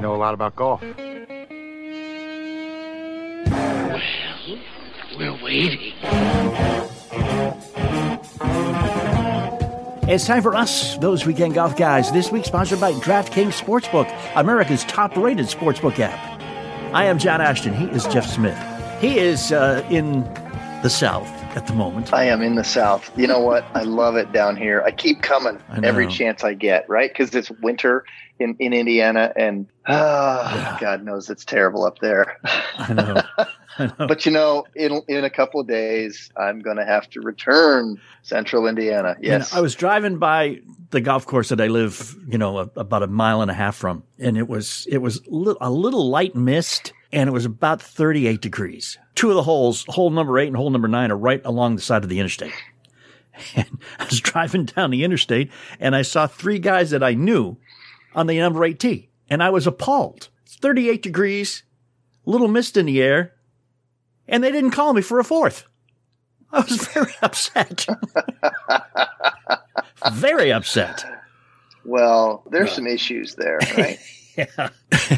know a lot about golf. Well, We're waiting. It's time for us, those weekend golf guys. This week sponsored by DraftKings Sportsbook, America's top-rated sportsbook app. I am John Ashton. He is Jeff Smith. He is uh, in the South at the moment. I am in the South. You know what? I love it down here. I keep coming I every chance I get, right? Because it's winter in, in Indiana, and ah, Yeah. God knows it's terrible up there. I know. But you know, in in a couple of days, I'm going to have to return Central Indiana. Yes, I was driving by the golf course that I live, you know, a, about a mile and a half from, and it was it was li- a little light mist, and it was about 38 degrees. Two of the holes, hole number eight and hole number nine, are right along the side of the interstate. And I was driving down the interstate, and I saw three guys that I knew on the number eight tee, and I was appalled. It's 38 degrees, little mist in the air, and they didn't call me for a fourth. I was very upset. very upset. well, there's some issues there, right? Yeah.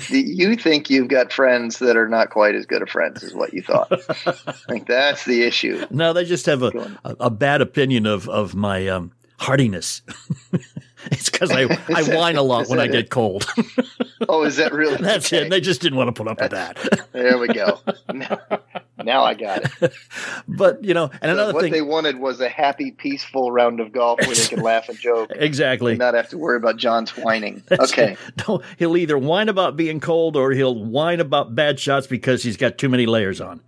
you think you've got friends that are not quite as good of friends as what you thought. I think that's the issue. No, they just have a, a, a bad opinion of, of my um, hardiness. it's because I, I that- whine a lot when I that get cold. Oh, is that really? That's okay? it. They just didn't want to put up with that. There we go. Now, now I got it. But, you know, and So another what thing. they wanted was a happy, peaceful round of golf where they could laugh and joke exactly. and not have to worry about John's whining. That's okay. it. He'll either whine about being cold or he'll whine about bad shots because he's got too many layers on.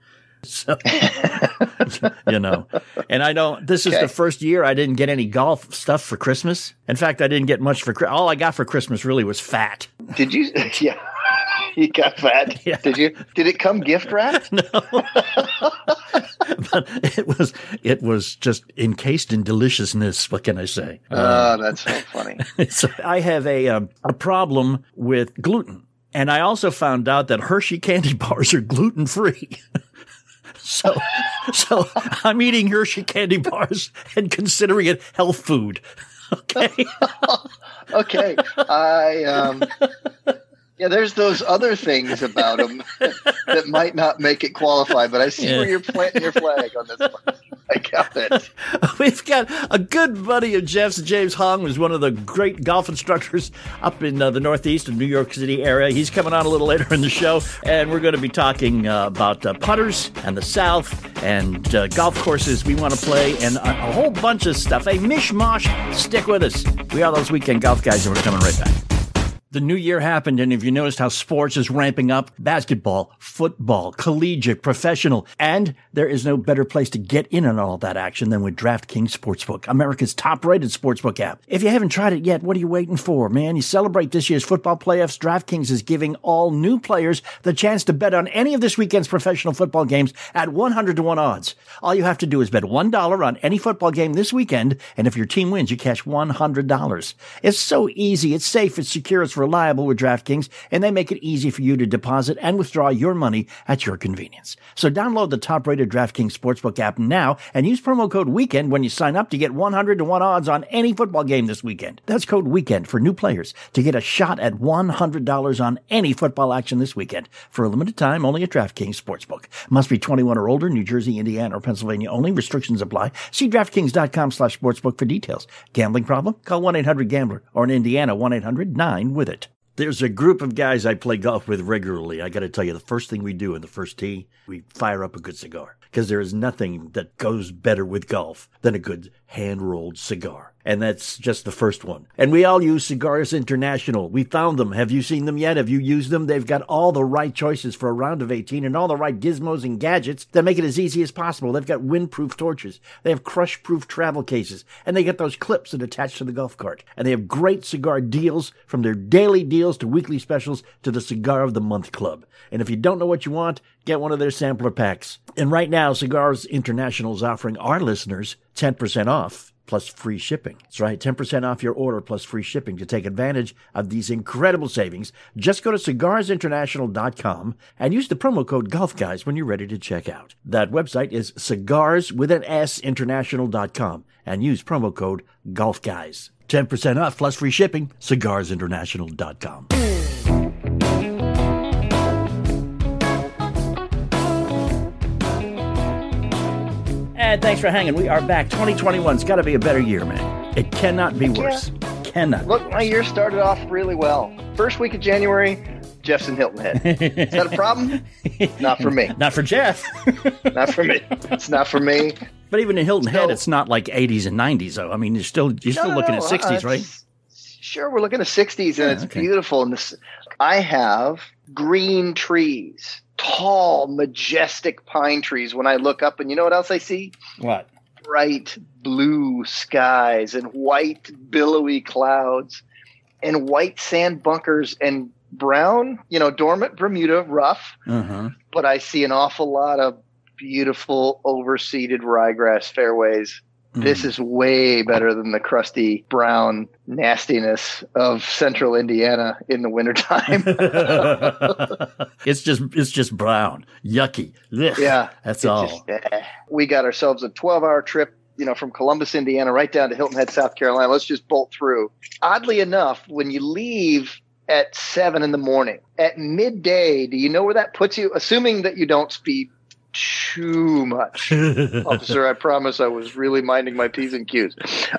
So, you know, and I don't, this is Okay. the first year I didn't get any golf stuff for Christmas. In fact, I didn't get much for, all I got for Christmas really was fat. Did you? Yeah. You got fat. Yeah. Did you? Did it come gift wrapped? No. but it was, it was just encased in deliciousness. What can I say? Oh, that's so funny. so I have a um, a problem with gluten, and I also found out that Hershey candy bars are gluten free. So, so I'm eating Hershey candy bars and considering it health food. Okay, Okay. I um. Yeah, there's those other things about them that might not make it qualify, but I see Yeah. where you're planting your flag on this one. I got it. we've got a good buddy of Jeff's, James Hong, who's one of the great golf instructors up in uh, the Northeast of New York City area. He's coming on a little later in the show, and we're going to be talking uh, about uh, putters and the South and uh, golf courses we want to play and a, a whole bunch of stuff. A mishmash. Stick with us. We are those weekend golf guys, and we're coming right back. The new year happened, and if you noticed how sports is ramping up, basketball, football, collegiate, professional, and there is no better place to get in on all that action than with DraftKings Sportsbook, America's top-rated sportsbook app. If you haven't tried it yet, what are you waiting for, man? You celebrate this year's football playoffs, DraftKings is giving all new players the chance to bet on any of this weekend's professional football games at 100 to 1 odds. All you have to do is bet $1 on any football game this weekend, and if your team wins, you cash $100. It's so easy, it's safe, it's secure, it's reliable with DraftKings, and they make it easy for you to deposit and withdraw your money at your convenience. So download the top-rated DraftKings Sportsbook app now and use promo code WEEKEND when you sign up to get 100 to 1 odds on any football game this weekend. That's code WEEKEND for new players to get a shot at $100 on any football action this weekend for a limited time only at DraftKings Sportsbook. Must be 21 or older, New Jersey, Indiana, or Pennsylvania only. Restrictions apply. See DraftKings.com slash sportsbook for details. Gambling problem? Call 1-800-GAMBLER or in Indiana 1-800-9-WITH-IT. There's a group of guys I play golf with regularly. I got to tell you, the first thing we do in the first tee, we fire up a good cigar because there is nothing that goes better with golf than a good hand rolled cigar. And that's just the first one. And we all use Cigars International. We found them. Have you seen them yet? Have you used them? They've got all the right choices for a round of 18 and all the right gizmos and gadgets that make it as easy as possible. They've got windproof torches. They have crush proof travel cases. And they get those clips that attach to the golf cart. And they have great cigar deals from their daily deals to weekly specials to the Cigar of the Month Club. And if you don't know what you want, get one of their sampler packs. And right now, Cigars International is offering our listeners 10% off plus free shipping. That's right, 10% off your order plus free shipping to take advantage of these incredible savings. Just go to cigarsinternational.com and use the promo code Golf Guys when you're ready to check out. That website is cigars with an S international.com and use promo code Golf Guys. 10% off plus free shipping, cigarsinternational.com. And thanks for hanging. We are back. 2021's got to be a better year, man. It cannot be worse. Cannot. Look, my year started off really well. First week of January, Jeff's in Hilton Head. Is that a problem? not for me. Not for Jeff. not for me. It's not for me. But even in Hilton Head, it's not like 80s and 90s, though. I mean, you're still you're still No, looking no, at 60s, uh, right? Sure, we're looking at 60s and it's okay. beautiful. And this, I have green trees, tall, majestic pine trees. When I look up, and you know what else I see? What? bright blue skies and white billowy clouds and white sand bunkers and brown, you know, dormant Bermuda rough, Uh-huh. but I see an awful lot of beautiful overseeded ryegrass fairways. This is way better than the crusty brown nastiness of central Indiana in the wintertime. it's just it's just brown, yucky. Ugh. yeah. that's all. just, eh. we got ourselves a 12 hour trip, you know, from Columbus, Indiana, right down to Hilton Head, South Carolina. Let's just bolt through. Oddly enough, when you leave at seven in the morning, at midday, do you know where that puts you? Assuming that you don't speed too much. Officer, I promise I was really minding my P's and Q's.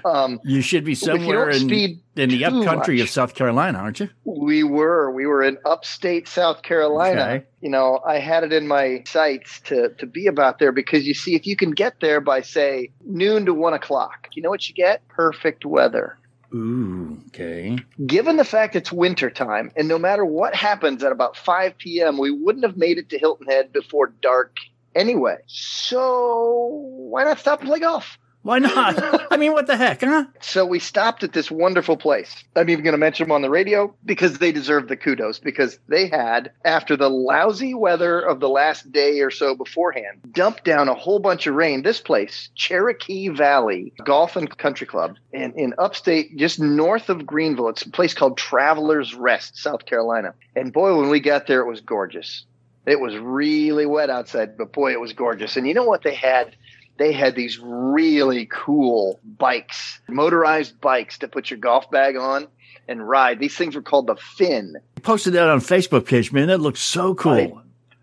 Um, you should be somewhere in, in the upcountry much. of South Carolina, aren't you? we were. We were in upstate South Carolina. Okay. You know, I had it in my sights to to be about there because you see, if you can get there by say noon to one o'clock, you know what you get? Perfect weather. Ooh, okay. Given the fact it's winter time, and no matter what happens at about 5 p.m., we wouldn't have made it to Hilton Head before dark anyway. So why not stop and play golf? Why not? I mean, what the heck, huh? So we stopped at this wonderful place. I'm even going to mention them on the radio because they deserve the kudos because they had, after the lousy weather of the last day or so beforehand, dumped down a whole bunch of rain. This place, Cherokee Valley Golf and Country Club in, in upstate, just north of Greenville. It's a place called Travelers Rest, South Carolina. And boy, when we got there, it was gorgeous. It was really wet outside, but boy, it was gorgeous. And you know what they had? they had these really cool bikes, motorized bikes to put your golf bag on and ride. These things were called the Fin. You posted that on Facebook page, man. That looked so cool. I-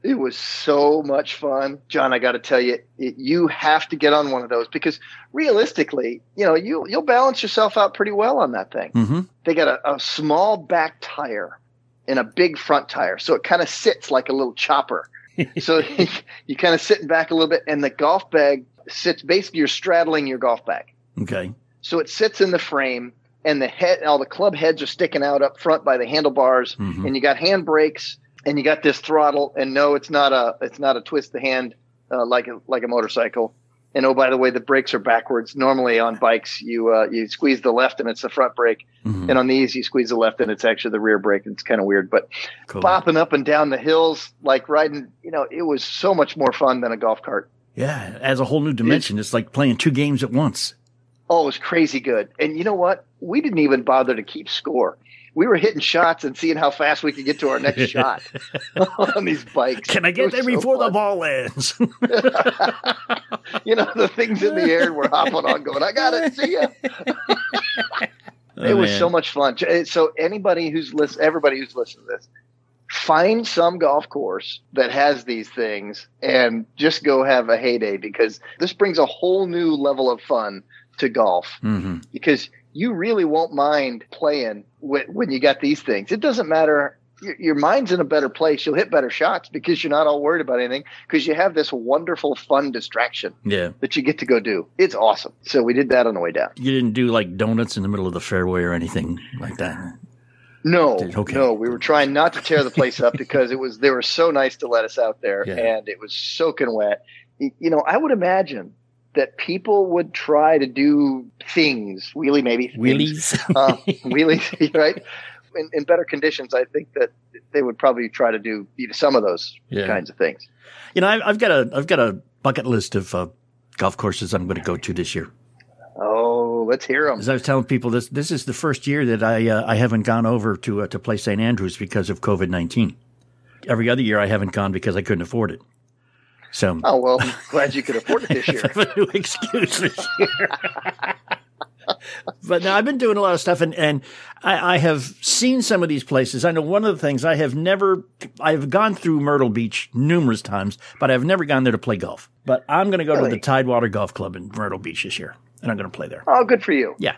It was so much fun. John, I got to tell you, it, you have to get on one of those because realistically, you know, you, you'll balance yourself out pretty well on that thing. mm-hmm. They got a, a small back tire and a big front tire. So it kind of sits like a little chopper. so you kind of sitting back a little bit and the golf bag sits basically you're straddling your golf bag. Okay. So it sits in the frame, and the head, all the club heads are sticking out up front by the handlebars, Mhm. and you got hand brakes, and you got this throttle. And no, it's not a it's not a twist the hand uh, like a like a motorcycle. And oh, by the way, the brakes are backwards. Normally on bikes, you uh, you squeeze the left and it's the front brake, Mhm. and on these you squeeze the left and it's actually the rear brake. It's kind of weird, but Cool. bopping up and down the hills like riding, you know, it was so much more fun than a golf cart. Yeah, as a whole new dimension. It's like playing two games at once. Oh, it was crazy good. And you know what? We didn't even bother to keep score. We were hitting shots and seeing how fast we could get to our next shot on these bikes. Can I get there so before the ball lands? You know, the things in the air we're hopping on, going, I got it. See ya. it was so much fun. So anybody who's listen, everybody who's listening to this, find some golf course that has these things and just go have a heyday because this brings a whole new level of fun to golf. hmm because you really won't mind playing when, when you got these things. It doesn't matter your, your mind's in a better place. You'll hit better shots because you're not all worried about anything because you have this wonderful, fun distraction Yeah. that you get to go do. It's awesome. So we did that on the way down. You didn't do like donuts in the middle of the fairway or anything like that. No, okay. no, we were trying not to tear the place up because it was they were so nice to let us out there, Yeah. and it was soaking wet. You know, I would imagine that people would try to do things, wheelie maybe Wheelies. uh, wheelies, right? In, in better conditions, I think that they would probably try to do some of those Yeah. kinds of things. You know, I, I've got a I've got a bucket list of uh, golf courses I'm going to go to this year. Oh, let's hear them. As I was telling people, this this is the first year that I uh, I haven't gone over to uh, to play St Andrews because of COVID nineteen. Every other year I haven't gone because I couldn't afford it. So Oh well, I'm glad you could afford it this year. I new excuse this year. but now I've been doing a lot of stuff, and and I, I have seen some of these places. I know one of the things I have never, I've gone through Myrtle Beach numerous times, but I've never gone there to play golf. But I'm going to go to the Tidewater Golf Club in Myrtle Beach this year, and I'm going to play there. Oh, good for you. Yeah.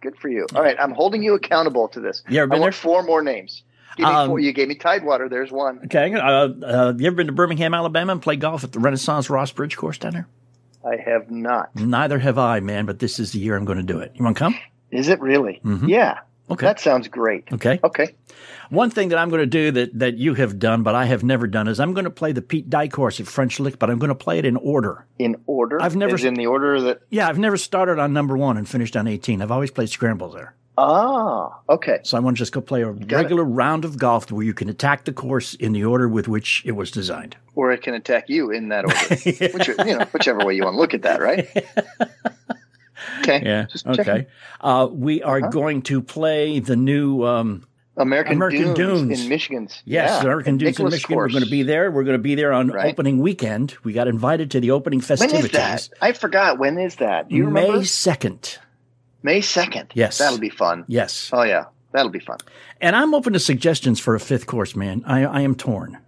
Good for you. All right, I'm holding you accountable to this. Ever I want there? four more names. Me Um. You gave me Tidewater. There's one. Okay, uh, uh, you ever been to Birmingham, Alabama, and play golf at the Renaissance Ross Bridge course down there? I have not. Neither have I, man. But this is the year I'm going to do it. You want to come? Is it really? Mhm. Yeah. Okay. That sounds great. Okay. Okay. One thing that I'm going to do that, that you have done, but I have never done, is I'm going to play the Pete Dye course at French Lick, but I'm going to play it in order. In order. I've never- As in the order that. Yeah, I've never started on number one and finished on 18. I've always played scrambles there. Ah. Okay. So I want to just go play a it. regular round of golf where you can attack the course in the order with which it was designed. Or it can attack you in that order. Which, you know, whichever way you want to look at that, right? Okay. Yeah. Just okay. Uh, we are Uh-huh. going to play the new um, American, American Dunes, Dunes. in Michigan's. Yes, yeah, American Dunes in Nicholas Michigan. course. We're going to be there. We're going to be there on Right. opening weekend. We got invited to the opening When festivities. is that? I forgot. When is that? Do you? May 2nd. May 2nd. Yes. That'll be fun. Yes. Oh, yeah. That'll be fun. And I'm open to suggestions for a fifth course, man. I, I am torn.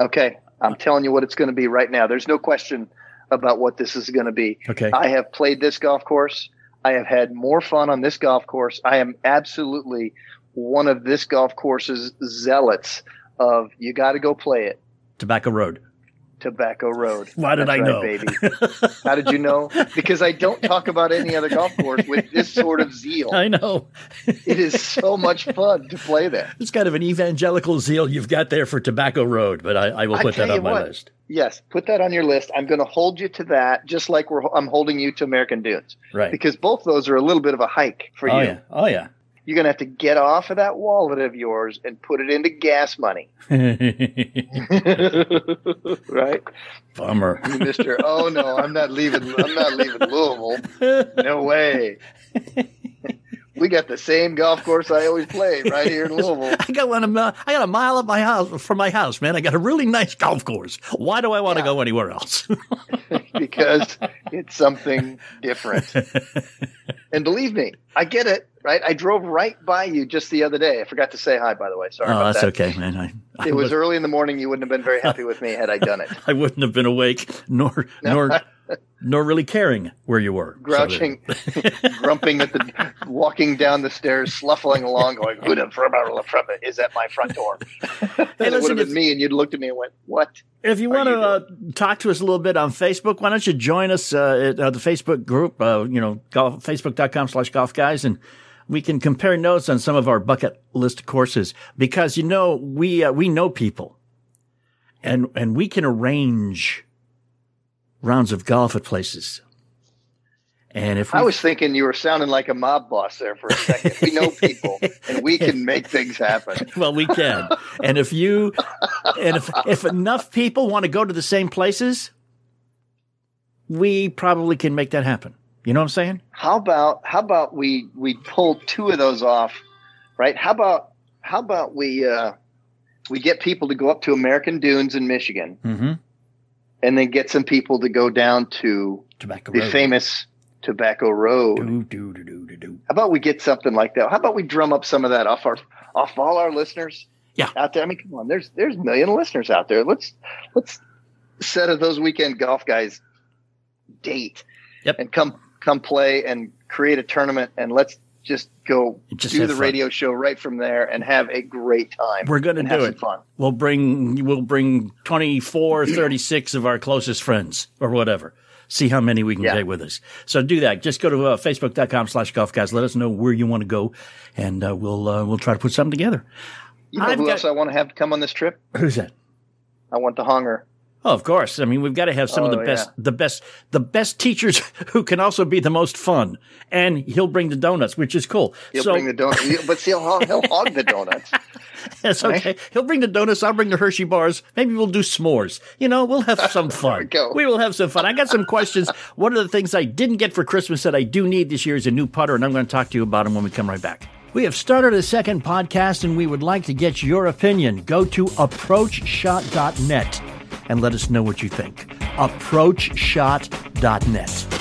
Okay. I'm telling you what it's going to be right now. There's no question about what this is going to be. Okay. I have played this golf course. I have had more fun on this golf course. I am absolutely one of this golf course's zealots of you got to go play it. Tobacco Road. Tobacco Road. Why did That's I right, know? baby? How did you know? Because I don't talk about any other golf course with this sort of zeal. I know. It is so much fun to play there. It's kind of an evangelical zeal you've got there for Tobacco Road, but I, I will I put that on my what. list. Yes, put that on your list. I'm going to hold you to that, just like we're, I'm holding you to American Dunes, Right. because both those are a little bit of a hike for oh, you. yeah. Oh, yeah. You're going to have to get off of that wallet of yours and put it into gas money, right, Bummer. Mister? Oh no, I'm not leaving. I'm not leaving Louisville. No way. We got the same golf course I always play right here in Louisville. I got one. I got a mile up my house from my house, man. I got a really nice golf course. Why do I want to go anywhere else? because it's something different. and believe me, I get it, right? I drove right by you just the other day. I forgot to say hi, by the way. Sorry oh, about that's that. okay, man. I, I It was early in the morning. You wouldn't have been very happy with me had I done it. I wouldn't have been awake, nor nor nor really caring where you were. So Grouching, grumping at the, walking down the stairs, sluffling along, going, "Who the is at my front door?" and it listen, would have if- me, and you'd looked at me and went, "What?" If you want to uh, talk to us a little bit on Facebook, why don't you join us uh, at uh, the Facebook group, uh, you know, golf, facebook.com slash golf guys, and we can compare notes on some of our bucket list courses because, you know, we, uh, we know people and, and we can arrange rounds of golf at places. And if we, I was thinking you were sounding like a mob boss there for a second. We know people, and we can make things happen. well, we can. and if you, and if, if enough people want to go to the same places, we probably can make that happen. You know what I'm saying? How about how about we we pull two of those off, right? How about how about we uh, we get people to go up to American Dunes in Michigan, Mm-hmm. and then get some people to go down to Tobacco the Road. famous Tobacco Road. Do, do, do, do, do, do. How about we get something like that? How about we drum up some of that off our off all our listeners? Yeah. out there. I mean, come on, there's there's a million listeners out there. Let's let's set of those weekend golf guys date. Yep. And come come play and create a tournament and let's just go Just do the fun. radio show right from there and have a great time. We're going to do have some it. Fun. We'll bring we'll bring 24, 36 of our closest friends or whatever. See how many we can Yeah. get with us. So do that. Just go to uh, facebook.com slash golf guys. Let us know where you want to go and uh, we'll uh, we'll try to put something together. You know I've who got- else I want to have come on this trip? Who's that? I want the Hunger. Oh, of course. I mean, we've got to have some of Oh, the best, yeah. the best, the best teachers who can also be the most fun. And he'll bring the donuts, which is cool. He'll so bring the donuts, but see, he'll, he'll hog the donuts. that's okay. He'll bring the donuts. I'll bring the Hershey bars. Maybe we'll do s'mores. You know, we'll have some fun. we go. We will have some fun. I got some questions. One of the things I didn't get for Christmas that I do need this year is a new putter, and I'm going to talk to you about them when we come right back. We have started a second podcast, and we would like to get your opinion. Go to approachshot.net and let us know what you think. Approachshot.net.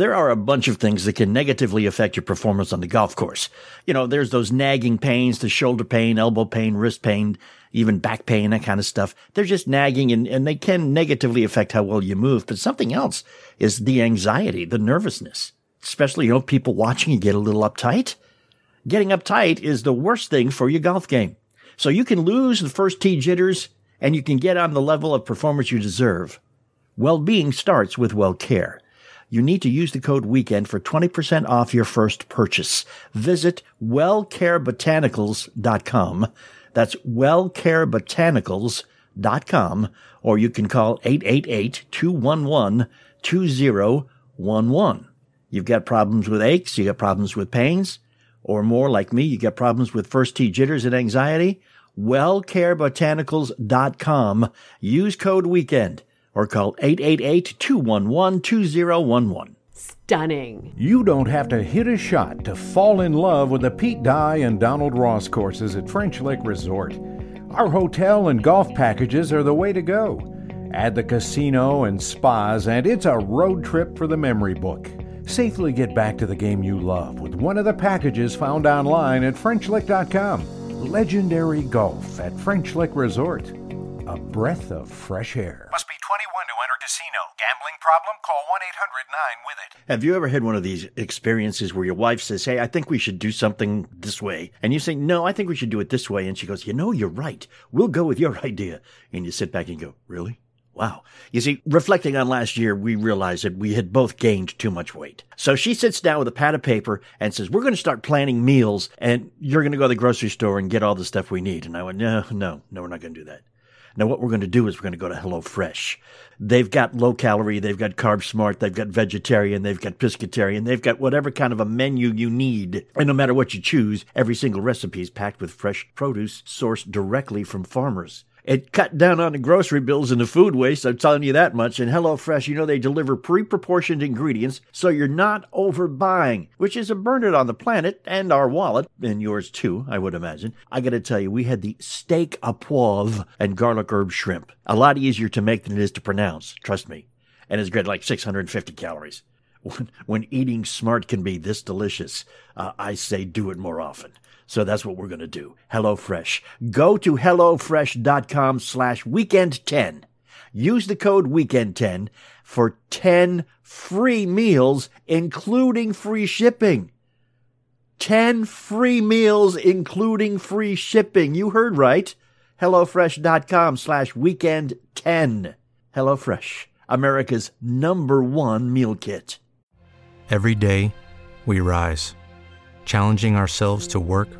There are a bunch of things that can negatively affect your performance on the golf course. You know, there's those nagging pains, the shoulder pain, elbow pain, wrist pain, even back pain, that kind of stuff. They're just nagging and, and they can negatively affect how well you move. But something else is the anxiety, the nervousness, especially, you know, people watching you get a little uptight. Getting uptight is the worst thing for your golf game. So you can lose the first tee jitters and you can get on the level of performance you deserve. Well-being starts with well care. You need to use the code weekend for 20% off your first purchase. Visit wellcarebotanicals.com. That's wellcarebotanicals.com or you can call 888-211-2011. You've got problems with aches, you got problems with pains, or more like me, you get problems with first tee jitters and anxiety. Wellcarebotanicals.com. Use code weekend or call 888-211-2011. Stunning. You don't have to hit a shot to fall in love with the Pete Dye and Donald Ross courses at French Lick Resort. Our hotel and golf packages are the way to go. Add the casino and spas, and it's a road trip for the memory book. Safely get back to the game you love with one of the packages found online at FrenchLick.com. Legendary golf at French Lick Resort. A breath of fresh air. Must be 21 to enter casino. Gambling problem? Call 1 800 9 with it. Have you ever had one of these experiences where your wife says, Hey, I think we should do something this way? And you say, No, I think we should do it this way. And she goes, You know, you're right. We'll go with your idea. And you sit back and go, Really? Wow. You see, reflecting on last year, we realized that we had both gained too much weight. So she sits down with a pad of paper and says, We're going to start planning meals and you're going to go to the grocery store and get all the stuff we need. And I went, No, no, no, we're not going to do that. Now, what we're going to do is we're going to go to HelloFresh. They've got low calorie, they've got carb smart, they've got vegetarian, they've got pescatarian, they've got whatever kind of a menu you need. And no matter what you choose, every single recipe is packed with fresh produce sourced directly from farmers. It cut down on the grocery bills and the food waste, I'm telling you that much. And HelloFresh, you know, they deliver pre proportioned ingredients so you're not overbuying, which is a burden on the planet and our wallet, and yours too, I would imagine. I gotta tell you, we had the steak à poivre and garlic herb shrimp. A lot easier to make than it is to pronounce, trust me. And it's great, like 650 calories. When, when eating smart can be this delicious, uh, I say do it more often. So that's what we're going to do. HelloFresh. Go to HelloFresh.com slash weekend10. Use the code weekend10 for 10 free meals, including free shipping. 10 free meals, including free shipping. You heard right. HelloFresh.com slash weekend10. HelloFresh, America's number one meal kit. Every day, we rise, challenging ourselves to work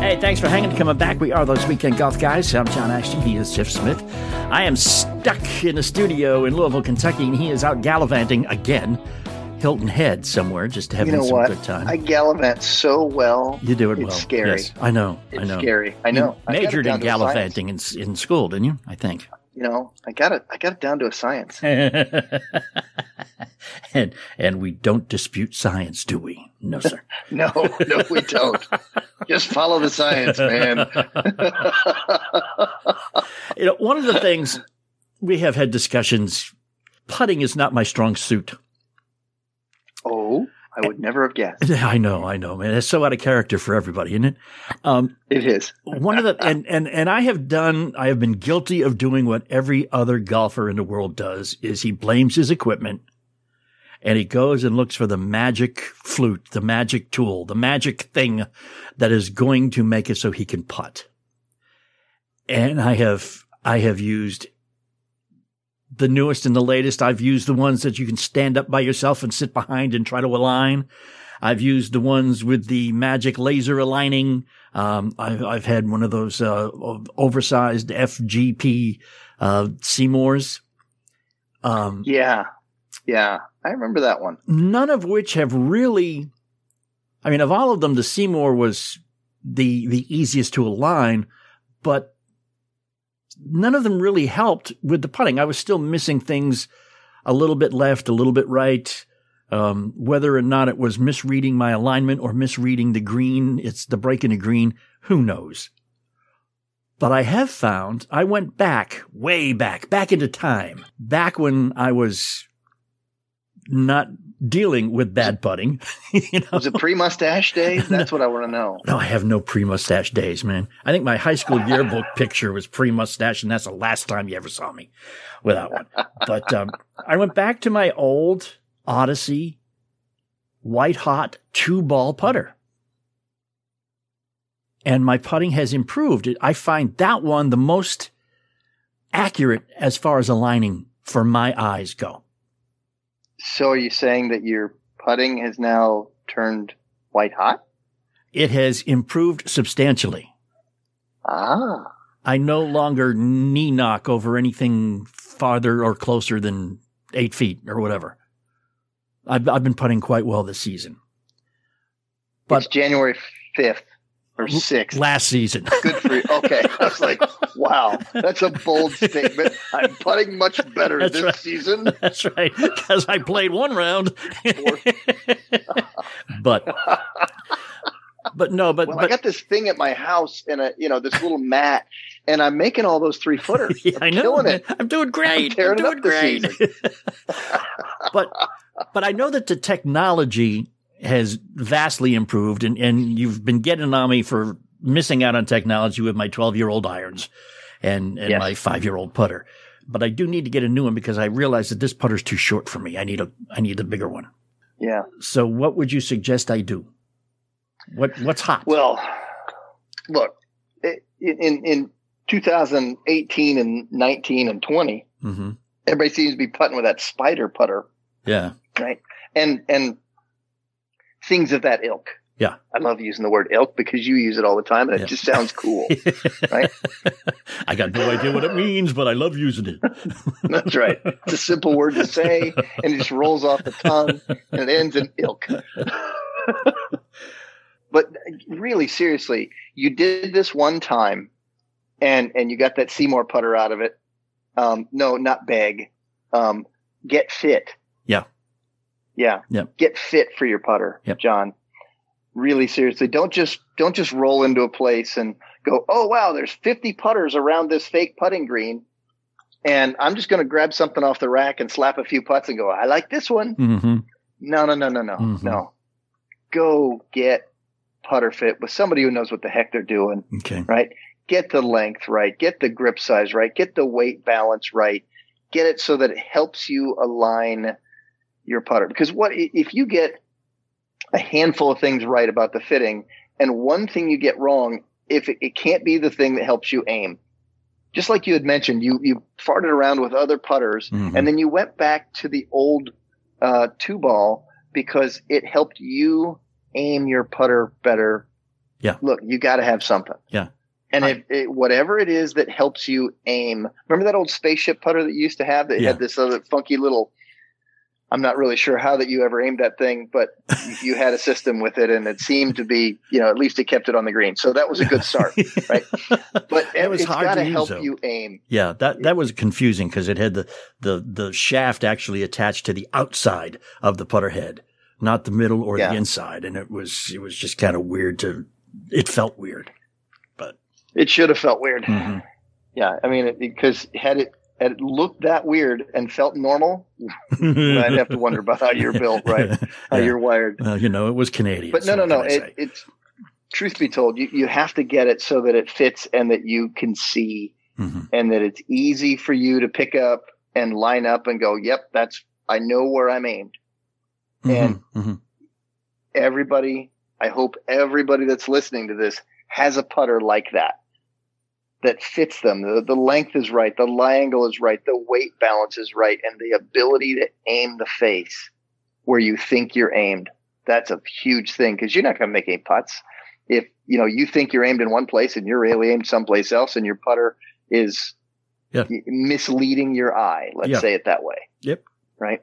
Hey, thanks for hanging and coming back. We are those weekend golf guys. I'm John Ashton. He is Jeff Smith. I am stuck in a studio in Louisville, Kentucky, and he is out gallivanting again. Hilton Head somewhere, just having You know some what? good time. I gallivant so well. you do it it's well. scary. Yes, I know. I know. scary. I know. You I majored in to a science. gallivanting in, in school, didn't you? I think. you know, I got it. I got it down to a science. and and we don't dispute science, do we? No, sir. No, no, we don't. Just follow the science, man. you know, one of the things we have had discussions. Putting is not my strong suit. oh, I would never have guessed. I know, I know, man. It's so out of character for everybody, isn't it? Um, It is. one of the and and and I have done I have been guilty of doing what every other golfer in the world does is he blames his equipment and he goes and looks for the magic flute, the magic tool, the magic thing that is going to make it so he can putt. And I have I have used the newest and the latest. I've used the ones that you can stand up by yourself and sit behind and try to align. I've used the ones with the magic laser aligning. Um, I've, I've had one of those, uh, oversized FGP, uh, SeeMores. Um, Yeah. Yeah. I remember that one. none of which have really, I mean, of all of them, the SeeMore was the, the easiest to align, but none of them really helped with the putting. I was still missing things a little bit left, a little bit right. Um, whether or not it was misreading my alignment or misreading the green, it's the break in the green, who knows? But I have found I went back, way back, back into time, back when I was not dealing with bad putting. you know? Was it pre mustache days? That's what I want to know. No, I have no pre mustache days, man. I think my high school yearbook picture was pre mustache, and that's the last time you ever saw me without one. But um, I went back to my old Odyssey white hot two ball putter. And my putting has improved. I find that one the most accurate as far as aligning for my eyes go. So are you saying that your putting has now turned white hot? It has improved substantially. Ah. I no longer knee knock over anything farther or closer than eight feet or whatever. I've, I've been putting quite well this season. But- it's January 5th or 6th. Last season. Good for you. Okay. I was like, wow, that's a bold statement. I'm putting much better That's this right. season. That's right. Because I played one round. but, but no, but, Well, I got this thing at my house and a, you know, this little mat, and I'm making all those three footers. Yeah, I'm I know. it. I'm doing great. I'm, it doing great. but but I know that the technology has vastly improved, and and you've been getting on me for missing out on technology with my 12 year old irons and and Yes. my five year old putter. But I do need to get a new one because I realize that this putter's too short for me. I need a I need a bigger one. Yeah. So what would you suggest I do? What what's hot? Well, look, in in 2018 and 19 and 20, hmm everybody seems to be putting with that spider putter, Yeah. right? And and things of that ilk. Yeah. I love using the word ilk because you use it all the time and it Yeah. just sounds cool. Right. I got no idea what it means, but I love using it. That's right. It's a simple word to say and it just rolls off the tongue and it ends in ilk. but really seriously, you did this one time and and you got that SeeMore putter out of it. Um, no, not beg. Um, get fit. Yeah. Yeah. Yep. Get fit for your putter, Yep. John. Really seriously. Don't just don't just roll into a place and go, oh wow, there's 50 putters around this fake putting green. And I'm just going to grab something off the rack and slap a few putts and go, I like this one. hmm No, no, no, no, no, Mhm. no. Go get putter fit with somebody who knows what the heck they're doing, Okay. right? Get the length right, get the grip size right, get the weight balance right, get it so that it helps you align your putter. Because what if you get a handful of things right about the fitting and one thing you get wrong, if it, it can't be the thing that helps you aim. Just like you had mentioned, you you farted around with other putters Mhm. and then you went back to the old uh, two ball because it helped you aim your putter better. Yeah. Look, you got to have something. Yeah. And if it, whatever it is that helps you aim, remember that old spaceship putter that you used to have that Yeah. had this other funky little I'm not really sure how that you ever aimed that thing, but you had a system with it, and it seemed to be, you know, at least it kept it on the green. So that was a good start, right? But It was it's hard got to to help though. you aim. Yeah, that that was confusing because it had the, the the shaft actually attached to the outside of the putter head, not the middle or Yeah. the inside, and it was it was just kind of weird to. It felt weird, but It should have felt weird. Mhm. Yeah, I mean, because had it had it looked that weird and felt normal, I'd have to wonder about how you're built, right? How Yeah. you're wired. Well, you know, it was Canadian. But no, no, no. It, it's truth be told, you, you have to get it so that it fits and that you can see Mhm. and that it's easy for you to pick up and line up and go, yep, that's, I know where I'm aimed. And- Mhm, mhm. Everybody, I hope everybody that's listening to this has a putter like that. That fits them. The, the length is right. The lie angle is right. The weight balance is right. And the ability to aim the face where you think you're aimed. That's a huge thing because you're not going to make any putts. If, you know, you think you're aimed in one place and you're really aimed someplace else and your putter is Yeah. misleading your eye. Let's Yeah. say it that way. Yep. Right.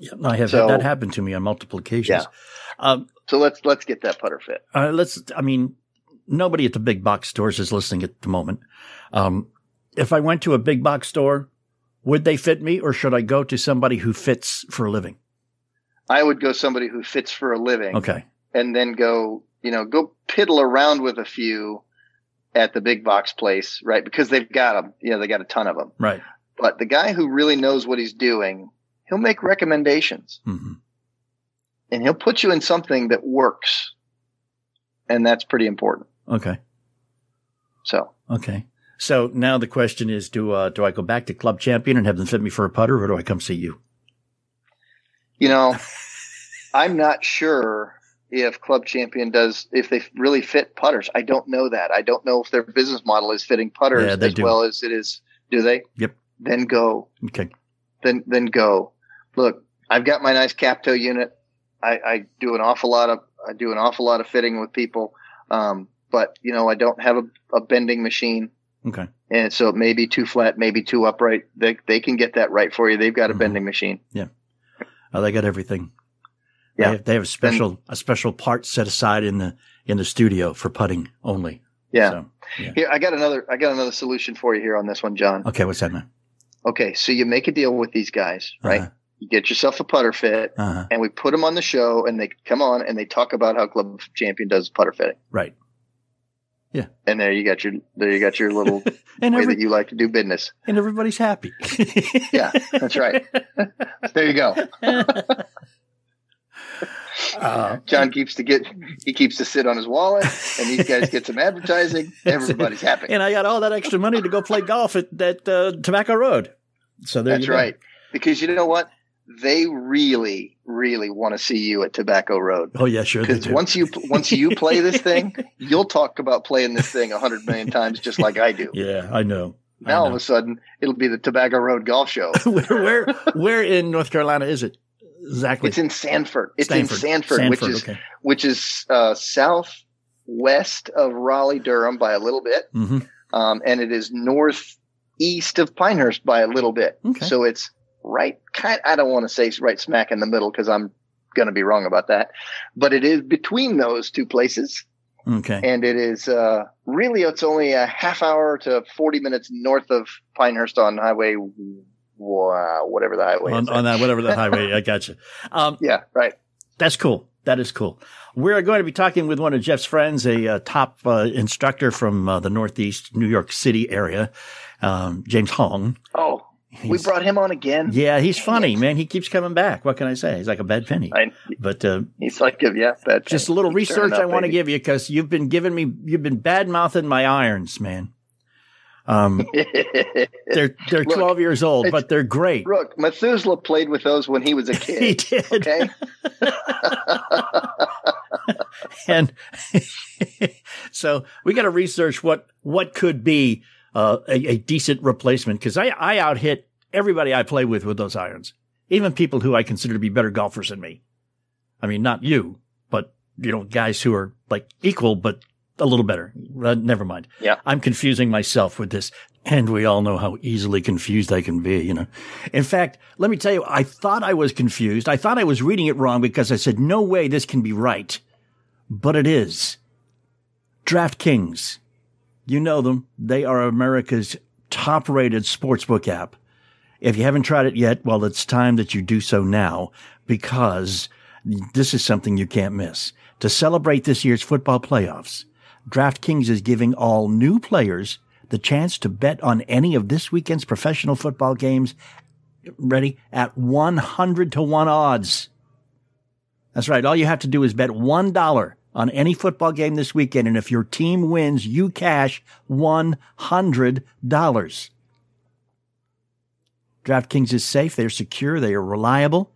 Yeah, I have So- had that happen to me on multiple occasions. Yeah. Um, So let's, let's get that putter fit. Uh, let's, I mean, nobody at the big box stores is listening at the moment. Um, if I went to a big box store, would they fit me or should I go to somebody who fits for a living? I would go somebody who fits for a living. Okay. and then go, you know, go piddle around with a few at the big box place, right? Because they've got them, you know, they got a ton of them. Right. But the guy who really knows what he's doing, he'll make recommendations hmm and he'll put you in something that works. And that's pretty important. Okay. So Okay. So now the question is, do, uh, do I go back to club champion and have them fit me for a putter or do I come see you? You know, I'm not sure if Club Champion does if they really fit putters. I don't know that. I don't know if their business model is fitting putters Yeah, as do. well as it is. Do they? Yep. Then go. Okay. Then then go. Look, I've got my nice cap toe unit. I, I do an awful lot of I do an awful lot of fitting with people. Um, but you know, I don't have a, a bending machine. Okay. And so it may be too flat, maybe too upright. They they can get that right for you. They've got a Mhm. bending machine. Yeah. Oh, they got everything. Yeah. They have, they have a special, a special part set aside in the, in the studio for putting only. Yeah. So, yeah. Here, I got another. I got another solution for you here on this one, John. Okay. What's that, man? Okay, so you make a deal with these guys, right? Uh-huh. You get yourself a putter fit, Uh-huh. and we put them on the show, and they come on and they talk about how Club Champion does putter fitting. Right. And there you got your there you got your little And, way every, that you like to do business. and everybody's happy. Yeah, that's right. There you go. Uh, John keeps to get he keeps to sit on his wallet, and these guys get some advertising. Everybody's happy. and I got all that extra money to go play golf at that uh, Tobacco Road. So there That's you go. right. Because you know what? They really, really want to see you at Tobacco Road. Oh yeah, sure. Because once you once you play this thing, you'll talk about playing this thing a hundred million times, just like I do. yeah, I know. I Now all of a sudden, it'll be the Tobacco Road Golf Show. where, where, where in North Carolina is it exactly? It's in Sanford. It's Stanford. in Sanford, which is okay. which is uh, southwest of Raleigh Durham by a little bit, hmm um, and it is northeast of Pinehurst by a little bit. Okay. So it's right. Kind. I don't want to say right smack in the middle because I'm going to be wrong about that, but it is between those two places. Okay. and it is uh, really it's only a half hour to 40 minutes north of pinehurst on highway wow, whatever the highway on, is on that whatever the highway. I got you. Um, yeah right That's cool. That is cool. We're going to be talking with one of Jeff's friends, a uh, top uh, instructor from uh, the Northeast New York City area, um, James Hong. oh we brought him on again Yeah, he's funny, man. He keeps coming back. What can I say? He's like a bad penny. I, But uh, he's like yeah that just a little research I want to give you because you've been giving me, you've been bad mouthing my irons, man. Um, they're they're Look, 12 years old, but they're great. Look, Methuselah played with those when he was a kid. He did. Okay. and so we got to research what what could be uh, a, a decent replacement because I I out hit everybody I play with with those irons, even people who I consider to be better golfers than me. I mean, not you, but you know, guys who are like equal but a little better. Uh, never mind. Yeah. I'm confusing myself with this. And we all know how easily confused I can be, you know. In fact, let me tell you, I thought I was confused. I thought I was reading it wrong because I said, no way this can be right. But it is. DraftKings. You know them. They are America's top rated sportsbook app. If you haven't tried it yet, well, it's time that you do so now because this is something you can't miss. To celebrate this year's football playoffs, DraftKings is giving all new players the chance to bet on any of this weekend's professional football games, ready, at 100 to 1 odds. That's right. All you have to do is bet $1 on any football game this weekend, and if your team wins, you cash $100. DraftKings is safe, they're secure, they are reliable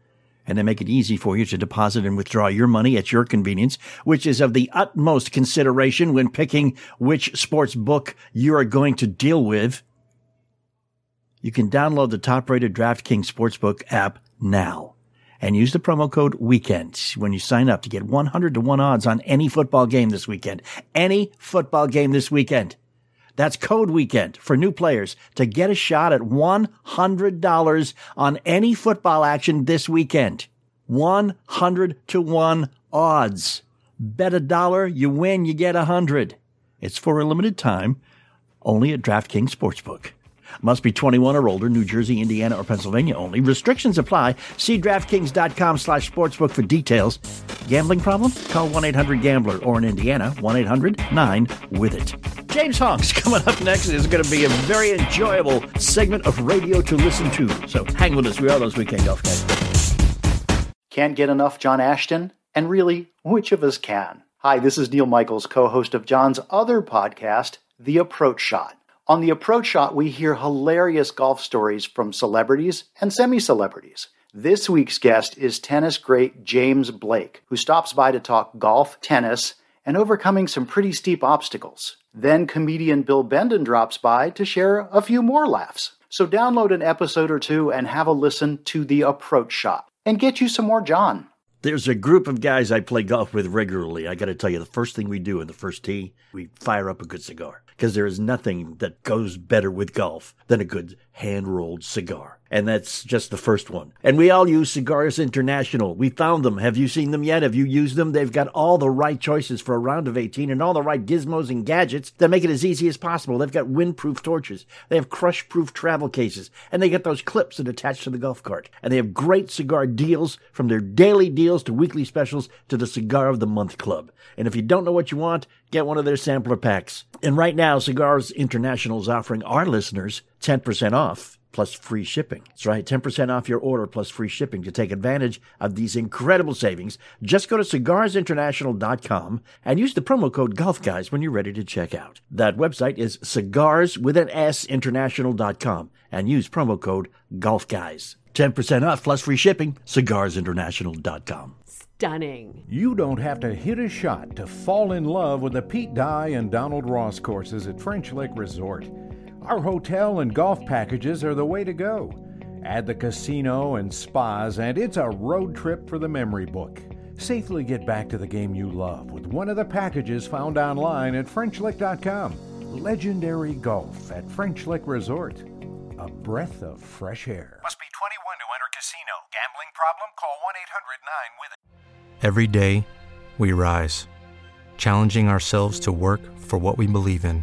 and they make it easy for you to deposit and withdraw your money at your convenience, which is of the utmost consideration when picking which sports book you are going to deal with. You can download the top rated DraftKings Sportsbook app now and use the promo code WEEKEND when you sign up to get 100 to 1 odds on any football game this weekend. Any football game this weekend. That's code weekend for new players to get a shot at $100 on any football action this weekend. 100 to 1 odds. Bet a dollar, you win, you get a hundred. It's for a limited time, only at DraftKings Sportsbook. Must be 21 or older, New Jersey, Indiana, or Pennsylvania only. Restrictions apply. See DraftKings.com slash sportsbook for details. Gambling problem? Call 1-800-GAMBLER or in Indiana, 1-800-9-WITH-IT. James Hong's coming up next is going to be a very enjoyable segment of radio to listen to. So hang with us. We are those weekend golf guys. Can't get enough John Ashton? And really, which of us can? Hi, this is Neil Michaels, co host of John's other podcast, The Approach Shot. On The Approach Shot, we hear hilarious golf stories from celebrities and semi celebrities. This week's guest is tennis great James Blake, who stops by to talk golf, tennis, and overcoming some pretty steep obstacles. Then comedian Bill Benden drops by to share a few more laughs. So download an episode or two and have a listen to The Approach Shot and get you some more John. There's a group of guys I play golf with regularly. I got to tell you, the first thing we do in the first tee, we fire up a good cigar because there is nothing that goes better with golf than a good hand rolled cigar. And that's just the first one. And we all use Cigars International. We found them. Have you seen them yet? Have you used them? They've got all the right choices for a round of 18 and all the right gizmos and gadgets that make it as easy as possible. They've got windproof torches. They have crush proof travel cases. And they get those clips that attach to the golf cart. And they have great cigar deals from their daily deals to weekly specials to the Cigar of the Month Club. And if you don't know what you want, get one of their sampler packs. And right now, Cigars International is offering our listeners 10% off plus free shipping. That's right, 10% off your order plus free shipping to take advantage of these incredible savings. Just go to cigarsinternational.com and use the promo code Golf Guys when you're ready to check out. That website is cigars with an S international.com and use promo code Golf Guys. 10% off plus free shipping, cigarsinternational.com. Stunning. You don't have to hit a shot to fall in love with the Pete Dye and Donald Ross courses at French Lick Resort. Our hotel and golf packages are the way to go. Add the casino and spas, and it's a road trip for the memory book. Safely get back to the game you love with one of the packages found online at FrenchLick.com. Legendary golf at French Lick Resort. A breath of fresh air. Must be 21 to enter casino. Gambling problem? Call 1 800 9 with it. Every day, we rise, challenging ourselves to work for what we believe in.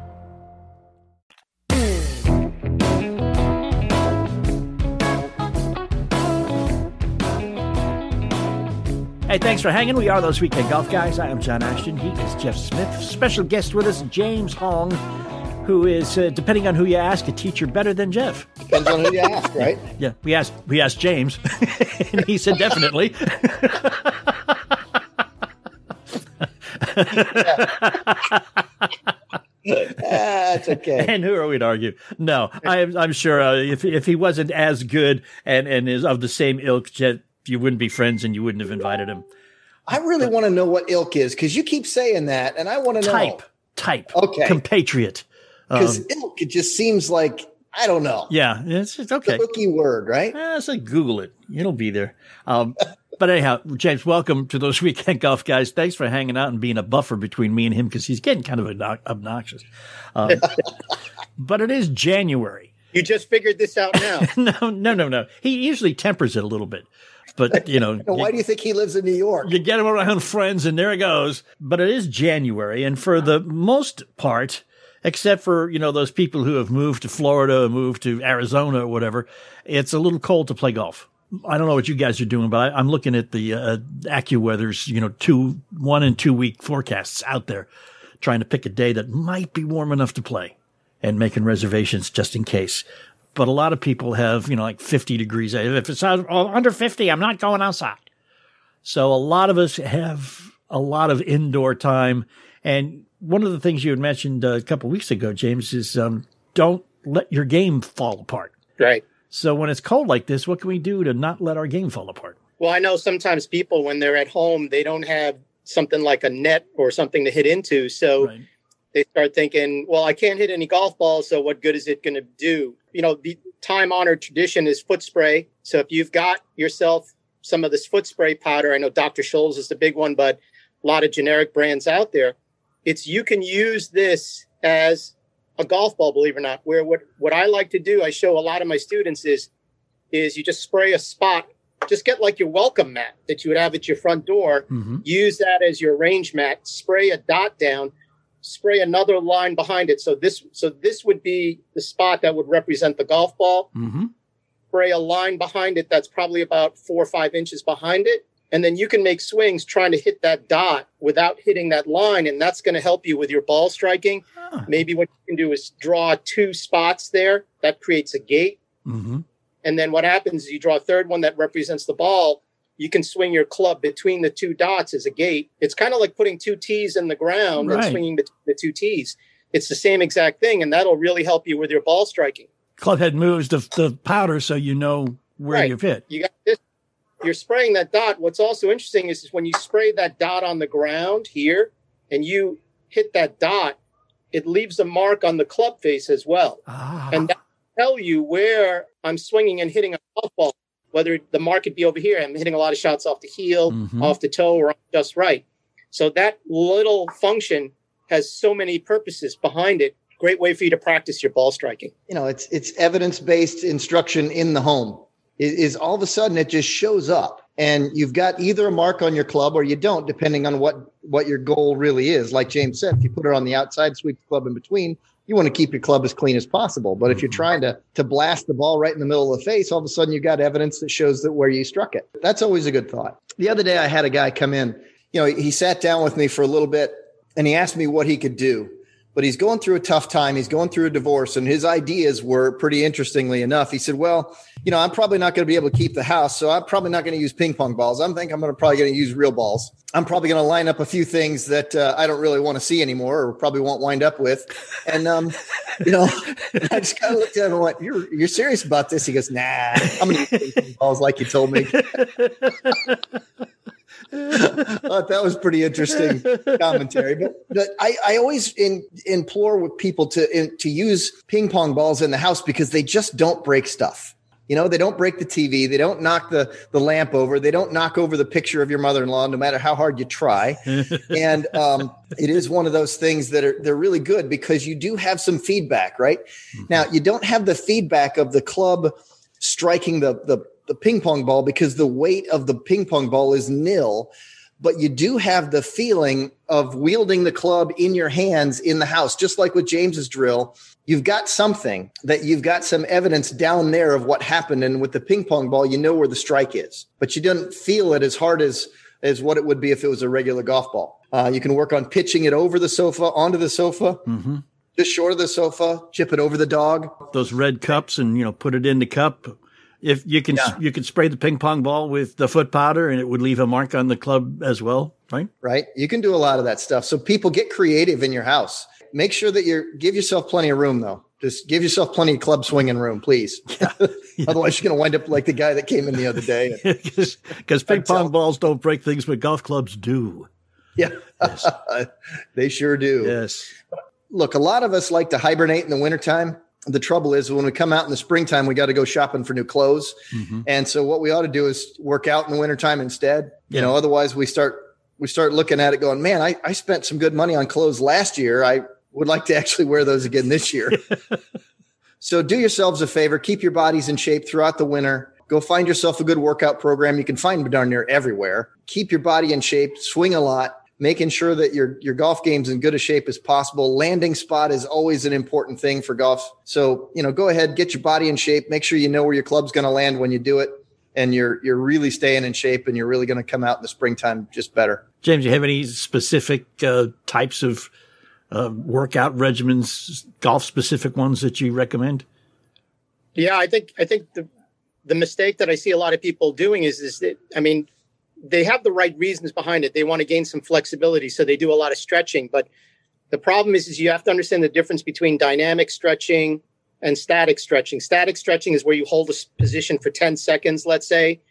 Hey, thanks for hanging. We are those weekend golf guys. I am John Ashton. He is Jeff Smith. Special guest with us, James Hong, who is, uh, depending on who you ask, a teacher better than Jeff. Depends on who you ask, right? Yeah, we asked we asked James, and he said definitely. That's okay. and who are we to argue? No, I'm, I'm sure uh, if if he wasn't as good and and is of the same ilk, Jeff, you wouldn't be friends and you wouldn't have invited him. I really want to know what ilk is because you keep saying that, and I want to know Type, type. Okay. Compatriot. because Um, ilk it just seems like I don't know. yeah, it's, it's okay. The hooky word, right? Eh, so Google it. It'll be there. Um, but anyhow, James, welcome to those weekend golf guys. Thanks for hanging out and being a buffer between me and him because he's getting kind of obnoxious. Um, but it is January. You just figured this out now. no, no, no, no. He usually tempers it a little bit. But, you know, why do you think he lives in New York? you get him around friends and there it goes. But it is January. And for the most part, except for, you know, those people who have moved to Florida, or moved to Arizona or whatever, it's a little cold to play golf. I don't know what you guys are doing, but I, I'm looking at the uh, AccuWeather's, you know, two, one and two week forecasts out there, trying to pick a day that might be warm enough to play and making reservations just in case. But a lot of people have, you know, like 50 degrees. If it's oh, under 50, I'm not going outside. So a lot of us have a lot of indoor time. And one of the things you had mentioned uh, a couple of weeks ago, James, is um, don't let your game fall apart. right. So when it's cold like this, what can we do to not let our game fall apart? Well, I know sometimes people, when they're at home, they don't have something like a net or something to hit into. So Right. They start thinking, well, I can't hit any golf balls. So what good is it going to do? You know, the time honored tradition is foot spray. So if you've got yourself some of this foot spray powder, I know Dr. Scholl's is the big one, but a lot of generic brands out there. It's you can use this as a golf ball, believe it or not. Where what what I like to do, I show a lot of my students is is you just spray a spot, just get like your welcome mat that you would have at your front door, Mm-hmm. use that as your range mat, spray a dot down, spray another line behind it. So this so this would be the spot that would represent the golf ball. Mm-hmm. Spray a line behind it that's probably about four or five inches behind it. And then you can make swings trying to hit that dot without hitting that line. And that's going to help you with your ball striking. Maybe what you can do is draw two spots there. That creates a gate. Mm-hmm. And then what happens is you draw a third one that represents the ball. You can swing your club between the two dots as a gate. It's kind of like putting two tees in the ground Right. and swinging between the two tees. It's the same exact thing, and that'll really help you with your ball striking. Clubhead moves the, the powder so you know where Right. you've hit. You got this. You're spraying that dot. What's also interesting is, is when you spray that dot on the ground here, and you hit that dot, it leaves a mark on the club face as well. Ah, and that tell you where I'm swinging and hitting a golf ball. Whether the mark could be over here, I'm hitting a lot of shots off the heel, Mhm. off the toe, or just right. So that little function has so many purposes behind it. Great way for you to practice your ball striking. you know, it's it's evidence based instruction in the home. Is, is all of a sudden it just shows up, and you've got either a mark on your club or you don't, depending on what what your goal really is. Like James said, if you put it on the outside, sweep the club in between. You want to keep your club as clean as possible. But if you're mm-hmm. trying to to blast the ball right in the middle of the face, all of a sudden you've got evidence that shows that where you struck it. That's always a good thought. The other day I had a guy come in. You know, he sat down with me for a little bit and he asked me what he could do but he's going through a tough time. He's going through a divorce, and his ideas were pretty interestingly enough. He said, "Well, you know, I'm probably not going to be able to keep the house, so I'm probably not going to use ping pong balls. I'm think I'm going to probably going to use real balls. I'm probably going to line up a few things that uh, I don't really want to see anymore, or probably won't wind up with." And um, you know, I just kind of looked at him and went, "You're you're serious about this?" He goes, "Nah, I'm going to use ping pong balls like you told me." That was pretty interesting commentary. But, but I, I always in, implore with people to in, to use ping pong balls in the house because they just don't break stuff. You know, they don't break the TV, they don't knock the the lamp over, they don't knock over the picture of your mother-in-law, no matter how hard you try. and um, it is one of those things that are they're really good because you do have some feedback, right? Now you don't have the feedback of the club striking the the the ping pong ball because the weight of the ping pong ball is nil but you do have the feeling of wielding the club in your hands in the house just like with james's drill you've got something that you've got some evidence down there of what happened and with the ping pong ball you know where the strike is but you don't feel it as hard as as what it would be if it was a regular golf ball uh, you can work on pitching it over the sofa onto the sofa Mm-hmm. just short of the sofa chip it over the dog Those red cups and, you know, put it in the cup. If you can, Yeah. you can spray the ping pong ball with the foot powder and it would leave a mark on the club as well, right? right? You can do a lot of that stuff. So people get creative in your house. Make sure that you give yourself plenty of room though. Just give yourself plenty of club swinging room, please. Yeah. Otherwise, you're going to wind up like the guy that came in the other day. Because ping pong balls don't break things, but golf clubs do. Yeah, Yes. they sure do. Yes. Look, a lot of us like to hibernate in the wintertime. The trouble is when we come out in the springtime, we got to go shopping for new clothes. Mhm. And so what we ought to do is work out in the wintertime instead. You know, otherwise we start we start looking at it going, man, I, I spent some good money on clothes last year. I would like to actually wear those again this year. so do yourselves a favor, keep your bodies in shape throughout the winter. Go find yourself a good workout program. You can find darn near everywhere. Keep your body in shape, swing a lot, making sure that your your golf game's in good a shape as possible. Landing spot is always an important thing for golf. So, you know, go ahead, get your body in shape, make sure you know where your club's going to land when you do it and you're you're really staying in shape and you're really going to come out in the springtime just better. James, do you have any specific uh, types of uh, workout regimens, golf specific ones that you recommend? Yeah, I think I think the the mistake that I see a lot of people doing is is that I mean they have the right reasons behind it. They want to gain some flexibility, so they do a lot of stretching. But the problem is, is you have to understand the difference between dynamic stretching and static stretching. Static stretching is where you hold a position for ten seconds, let's say.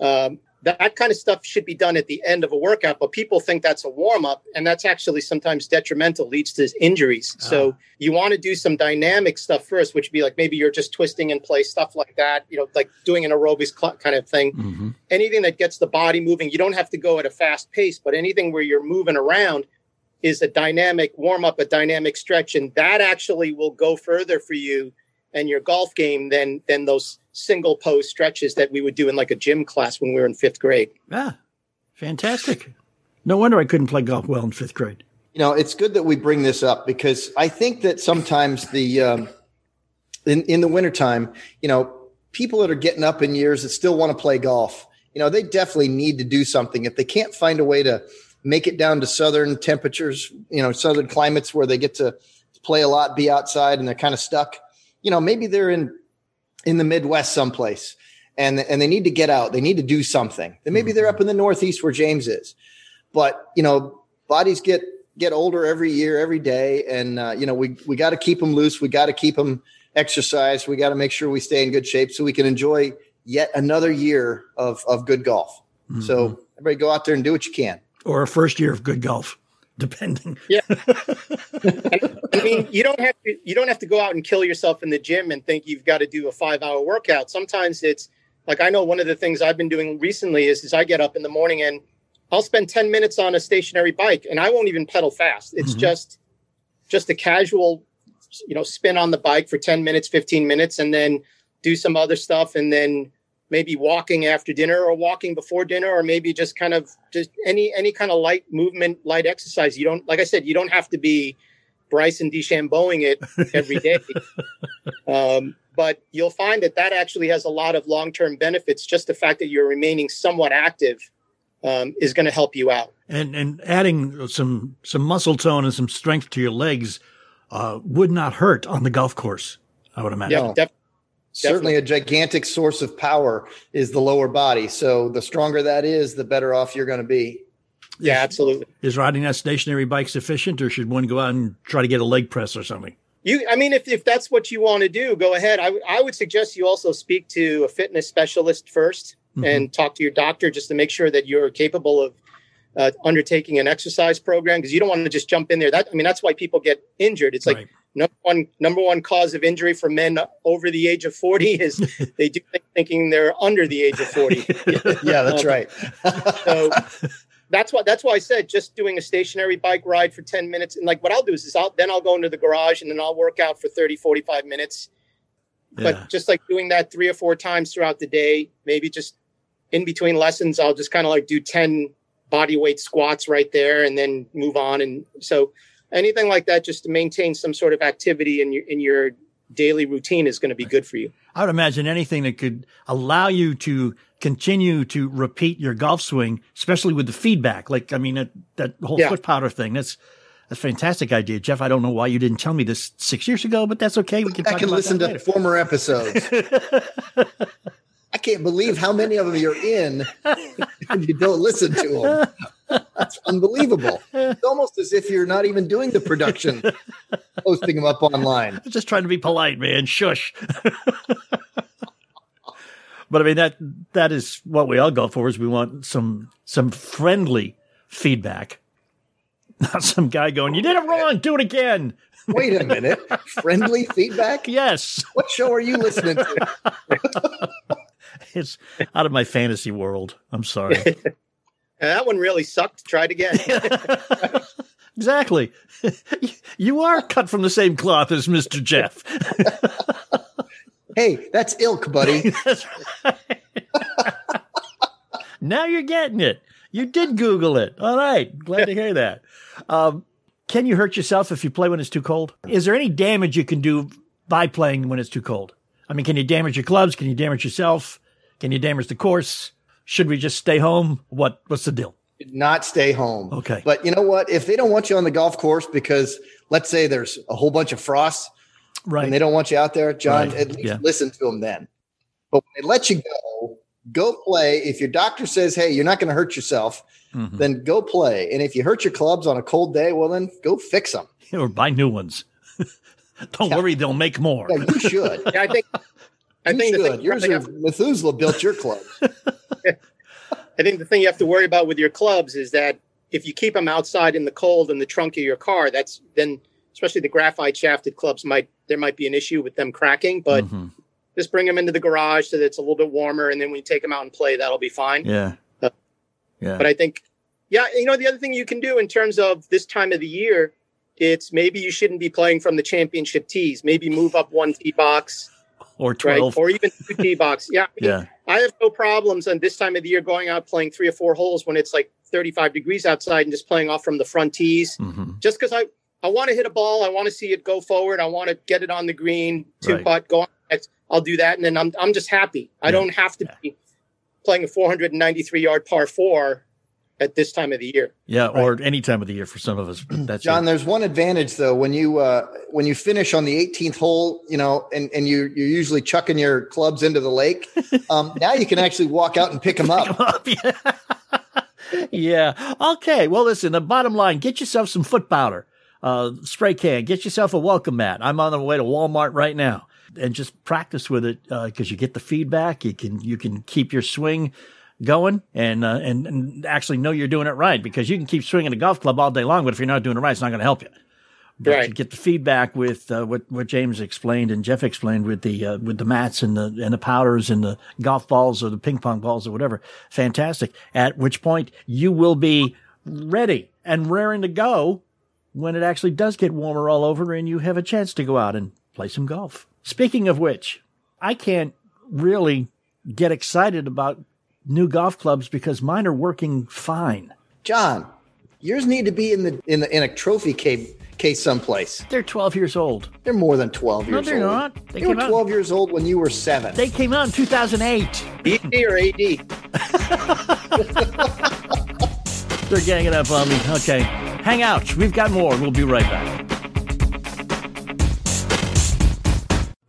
Um, that, kind of stuff should be done at the end of a workout, but people think that's a warm up, and that's actually sometimes detrimental, leads to injuries. So you want to do some dynamic stuff first, which would be like maybe you're just twisting in place, stuff like that, you know, like doing an aerobics cl- kind of thing. Mm-hmm. Anything that gets the body moving, you don't have to go at a fast pace, but anything where you're moving around is a dynamic warm up, a dynamic stretch, and that actually will go further for you and your golf game than than those single pose stretches that we would do in like a gym class when we were in fifth grade. Ah, fantastic. No wonder I couldn't play golf well in fifth grade. You know, it's good that we bring this up because I think that sometimes the um, in in the wintertime, you know, people that are getting up in years that still want to play golf, you know, they definitely need to do something. If they can't find a way to make it down to southern temperatures, you know, southern climates where they get to play a lot, be outside, and they're kind of stuck, you know, maybe they're in in the Midwest someplace and and they need to get out. They need to do something. Then maybe they're up in the Northeast where James is. But you know, bodies get get older every year, every day, and uh, you know we we got to keep them loose. We got to keep them exercised. We got to make sure we stay in good shape so we can enjoy yet another year of of good golf. So everybody go out there and do what you can. Or a first year of good golf, depending. Yeah. I mean, you don't have to you don't have to go out and kill yourself in the gym and think you've got to do a 5-hour workout. Sometimes it's like I know one of the things I've been doing recently is is I get up in the morning and I'll spend 10 minutes on a stationary bike and I won't even pedal fast. It's Mhm. just just a casual you know spin on the bike for 10 minutes, 15 minutes and then do some other stuff and then maybe walking after dinner or walking before dinner or maybe just kind of just any any kind of light movement light exercise you don't like i said you don't have to be bryson dechambeauing it every day um, but you'll find that that actually has a lot of long-term benefits just the fact that you're remaining somewhat active um, is going to help you out And and adding some some muscle tone and some strength to your legs uh, would not hurt on the golf course. I would imagine. yeah def- Certainly, a gigantic source of power is the lower body. So the stronger that is, the better off you're going to be. yeah absolutely Is riding that stationary bike sufficient, or should one go out and try to get a leg press or something? You, I mean, if, if that's what you want to do, go ahead. I, I would suggest you also speak to a fitness specialist 1st Mhm. and talk to your doctor just to make sure that you're capable of uh, undertaking an exercise program because you don't want to just jump in there. That I mean, that's why people get injured. It's like Right. Number one number one cause of injury for men over the age of 40 is they do thinking they're under the age of 40. Yeah, that's Um, right. So that's why that's why I said just doing a stationary bike ride for 10 minutes. And like what I'll do is, is I'll then I'll go into the garage and then I'll work out for 30, 45 minutes. Yeah. But just like doing that three or four times throughout the day, maybe just in between lessons, I'll just kind of like do 10 body weight squats right there and then move on. And so anything like that, just to maintain some sort of activity in your in your daily routine is going to be good for you. I would imagine anything that could allow you to continue to repeat your golf swing, especially with the feedback. Like, I mean, that, that whole Yeah. foot powder thing. That's that's a fantastic idea, Jeff. I don't know why you didn't tell me this six years ago, but that's okay. We can I can about listen that to later. former episodes. I can't believe how many of them you're in and you don't listen to them. That's unbelievable. It's almost as if you're not even doing the production, posting them up online. Just trying to be polite, man. Shush. but I mean that that is what we all go for is we want some some friendly feedback. Not some guy going, You did it wrong, do it again. Wait a minute. Friendly feedback? Yes. What show are you listening to? It's out of my fantasy world. I'm sorry. And that one really sucked. Try it again. exactly. You are cut from the same cloth as Mr. Jeff. Hey, that's ilk, buddy. That's right. now you're getting it. You did Google it. All right. Glad to hear that. Um, can you hurt yourself if you play when it's too cold? Is there any damage you can do by playing when it's too cold? I mean, can you damage your clubs? Can you damage yourself? Can you damage the course? Should we just stay home? What What's the deal? Not stay home. Okay. But you know what? If they don't want you on the golf course because let's say there's a whole bunch of frost Right. and they don't want you out there, John, Right. at least Yeah. listen to them then. But when they let you go, go play. If your doctor says, hey, you're not going to hurt yourself, Mhm. then go play. And if you hurt your clubs on a cold day, well, then go fix them. or buy new ones. Don't Yeah. worry, they'll make more. Yeah, you should. yeah, I think. I you think the should. thing, Yours are Methuselah built your clubs. I think the thing you have to worry about with your clubs is that if you keep them outside in the cold in the trunk of your car, that's then especially the graphite shafted clubs might there might be an issue with them cracking. But Mhm. just bring them into the garage so that it's a little bit warmer, and then when you take them out and play, that'll be fine. Yeah. Uh, Yeah. But I think, yeah, you know, the other thing you can do in terms of this time of the year, it's maybe you shouldn't be playing from the championship tees. Maybe move up one tee box, or right, or even two tee box. Yeah, yeah. I have no problems on this time of the year going out playing three or four holes when it's like 35 degrees outside and just playing off from the front tees. hmm Just because I, I want to hit a ball, I want to see it go forward, I want to get it on the green, two Right. putt, go on. I'll do that, and then I'm I'm just happy. I Yeah. don't have to be playing a 493 yard par four at this time of the year. Yeah. Or any time of the year for some of us. That's John, it. there's one advantage though when you uh, when you finish on the 18th hole, you know, and and you you're usually chucking your clubs into the lake. Um, now you can actually walk out and pick them up. yeah. yeah. Okay. Well, listen, the bottom line get yourself some foot powder, uh, spray can, get yourself a welcome mat. I'm on the way to Walmart right now and just practice with it because you get the feedback. You can, you can keep your swing going and, uh, and, and actually know you're doing it right because you can keep swinging a golf club all day long, but if you're not doing it right, it's not going to help you. But Right. you get the feedback with uh, what what James explained and Jeff explained with the uh, with the mats and the and the powders and the golf balls or the ping pong balls or whatever. Fantastic. At which point you will be ready and raring to go when it actually does get warmer all over and you have a chance to go out and play some golf. Speaking of which, I can't really get excited about new golf clubs because mine are working fine. John, yours need to be in the in the in a trophy case, case someplace. They're 12 years old. They're more than 12 No, years they're old. not. They They, were came out- 12 years old when you were seven. They came out in 2008. ED or AD? They're ganging up on me. Okay. Hang out. We've got more. We'll be right back.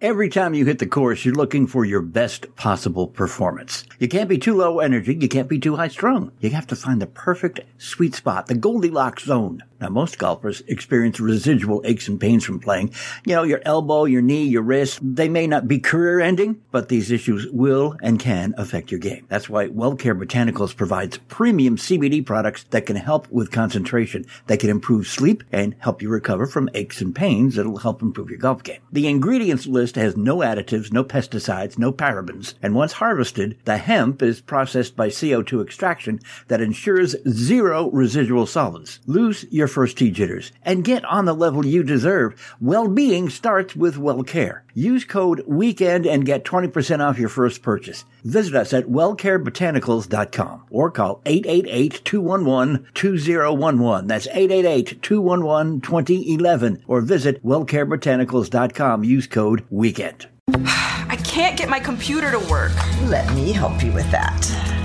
Every time you hit the course, you're looking for your best possible performance. You can't be too low energy. You can't be too high strung. You have to find the perfect sweet spot, the Goldilocks zone. Now, most golfers experience residual aches and pains from playing. You know, your elbow, your knee, your wrist. They may not be career ending, but these issues will and can affect your game. That's why WellCare Botanicals provides premium CBD products that can help with concentration, that can improve sleep and help you recover from aches and pains that'll help improve your golf game. The ingredients list has no additives, no pesticides, no parabens, and once harvested, the hemp is processed by CO2 extraction that ensures zero residual solvents. Lose your first tee jitters and get on the level you deserve. Well-being starts with well care. Use code WEEKEND and get 20% off your first purchase. Visit us at wellcarebotanicals.com or call 888-211-2011. That's 888-211-2011 or visit wellcarebotanicals.com. Use code WEEKEND. I can't get my computer to work. Let me help you with that.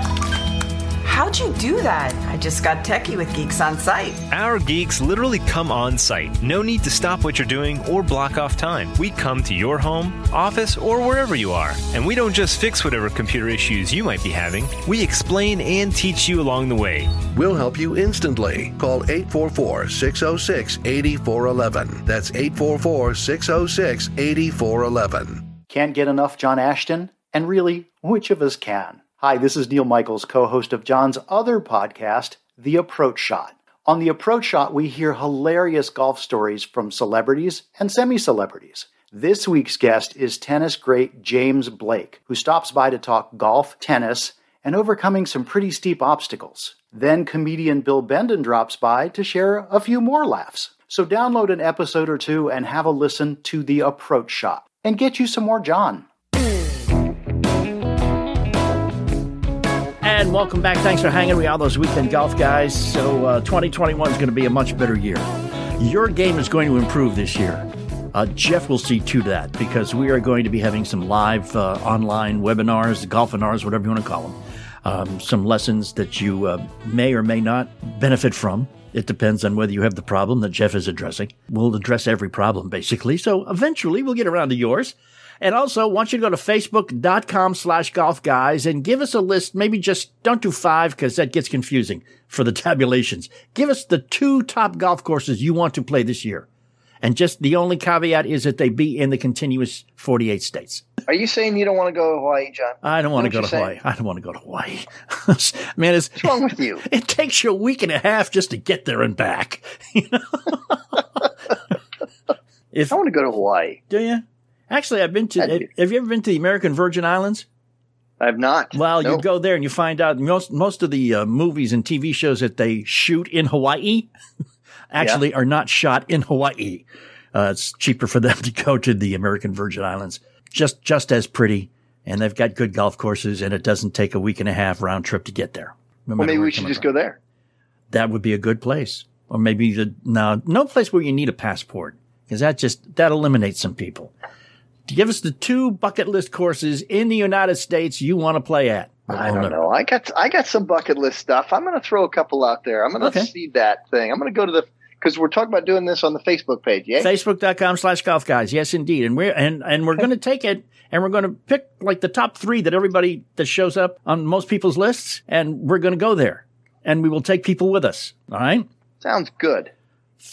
How'd you do that? I just got techie with Geeks on Site. Our geeks literally come on site. No need to stop what you're doing or block off time. We come to your home, office, or wherever you are. And we don't just fix whatever computer issues you might be having, we explain and teach you along the way. We'll help you instantly. Call 844 606 8411. That's 844 606 8411. Can't get enough John Ashton? And really, which of us can? Hi, this is Neil Michaels, co host of John's other podcast, The Approach Shot. On The Approach Shot, we hear hilarious golf stories from celebrities and semi celebrities. This week's guest is tennis great James Blake, who stops by to talk golf, tennis, and overcoming some pretty steep obstacles. Then comedian Bill Benden drops by to share a few more laughs. So download an episode or two and have a listen to The Approach Shot and get you some more John. And welcome back. Thanks for hanging with all those weekend golf guys. So uh, 2021 is going to be a much better year. Your game is going to improve this year. Uh, Jeff will see to that because we are going to be having some live uh, online webinars, golfinars, whatever you want to call them. Um, some lessons that you uh, may or may not benefit from. It depends on whether you have the problem that Jeff is addressing. We'll address every problem basically. So eventually we'll get around to yours. And also want you to go to facebook.com slash golf guys and give us a list. Maybe just don't do five because that gets confusing for the tabulations. Give us the two top golf courses you want to play this year. And just the only caveat is that they be in the continuous 48 states. Are you saying you don't want to go to Hawaii, John? I don't want to go to Hawaii. I don't want to go to Hawaii. Man, it's, What's wrong with you? it takes you a week and a half just to get there and back. You know? if I want to go to Hawaii. do you? Actually, I've been to. That'd Have you ever been to the American Virgin Islands? I have not. Well, you go there and you find out most most of the uh, movies and TV shows that they shoot in Hawaii actually are not shot in Hawaii. Uh, it's cheaper for them to go to the American Virgin Islands. Just just as pretty, and they've got good golf courses, and it doesn't take a week and a half round trip to get there. no Well, maybe we should just from. go there. That would be a good place, or maybe the no no place where you need a passport because that just that eliminates some people. Give us the two bucket list courses in the United States you want to play at. I don't know. I got I got some bucket list stuff. I'm going to throw a couple out there. I'm going to Okay. seed that thing. I'm going to go to the because we're talking about doing this on the Facebook page. Yeah. Facebook.com slash golf guys. Yes, indeed. And we're, and, and we're going to take it and we're going to pick like the top three that everybody that shows up on most people's lists. And we're going to go there and we will take people with us. All right. Sounds good.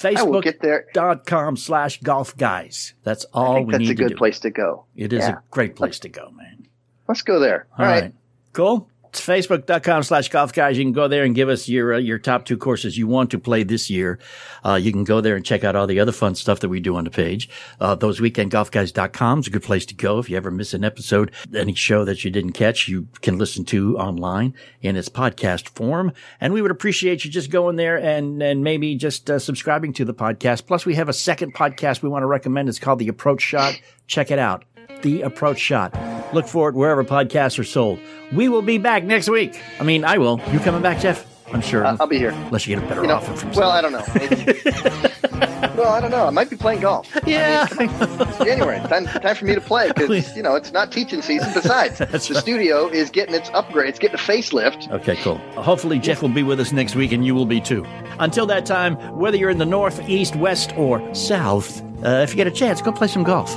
I will get. Facebook.com slash golf guys. That's all I think we that's need a good to do. place to go. It is Yeah. a great place to go, man. Let's go there. All right. Cool. It's facebook.com slash golf guys. You can go there and give us your, uh, your top two courses you want to play this year. Uh, you can go there and check out all the other fun stuff that we do on the page. Uh, those weekendgolfguys.com is a good place to go. If you ever miss an episode, any show that you didn't catch, you can listen to online in its podcast form. And we would appreciate you just going there and, and maybe just uh, subscribing to the podcast. Plus we have a second podcast we want to recommend. It's called The Approach Shot. Check it out. The Approach Shot. Look for it wherever podcasts are sold. We will be back next week. I mean, I will. You coming back, Jeff? I'm sure. Uh, I'll be here. Unless you get a better You know, offer from well, I don't know. Well, I don't know. I might be playing golf. Yeah. It's January. Time, time for me to play because you know it's not teaching season. Besides, the studio is getting its upgrade. It's getting a facelift. Okay, cool. Hopefully, Jeff will be with us next week, and you will be too. Until that time, whether you're in the north, east, west, or south, uh, if you get a chance, go play some golf.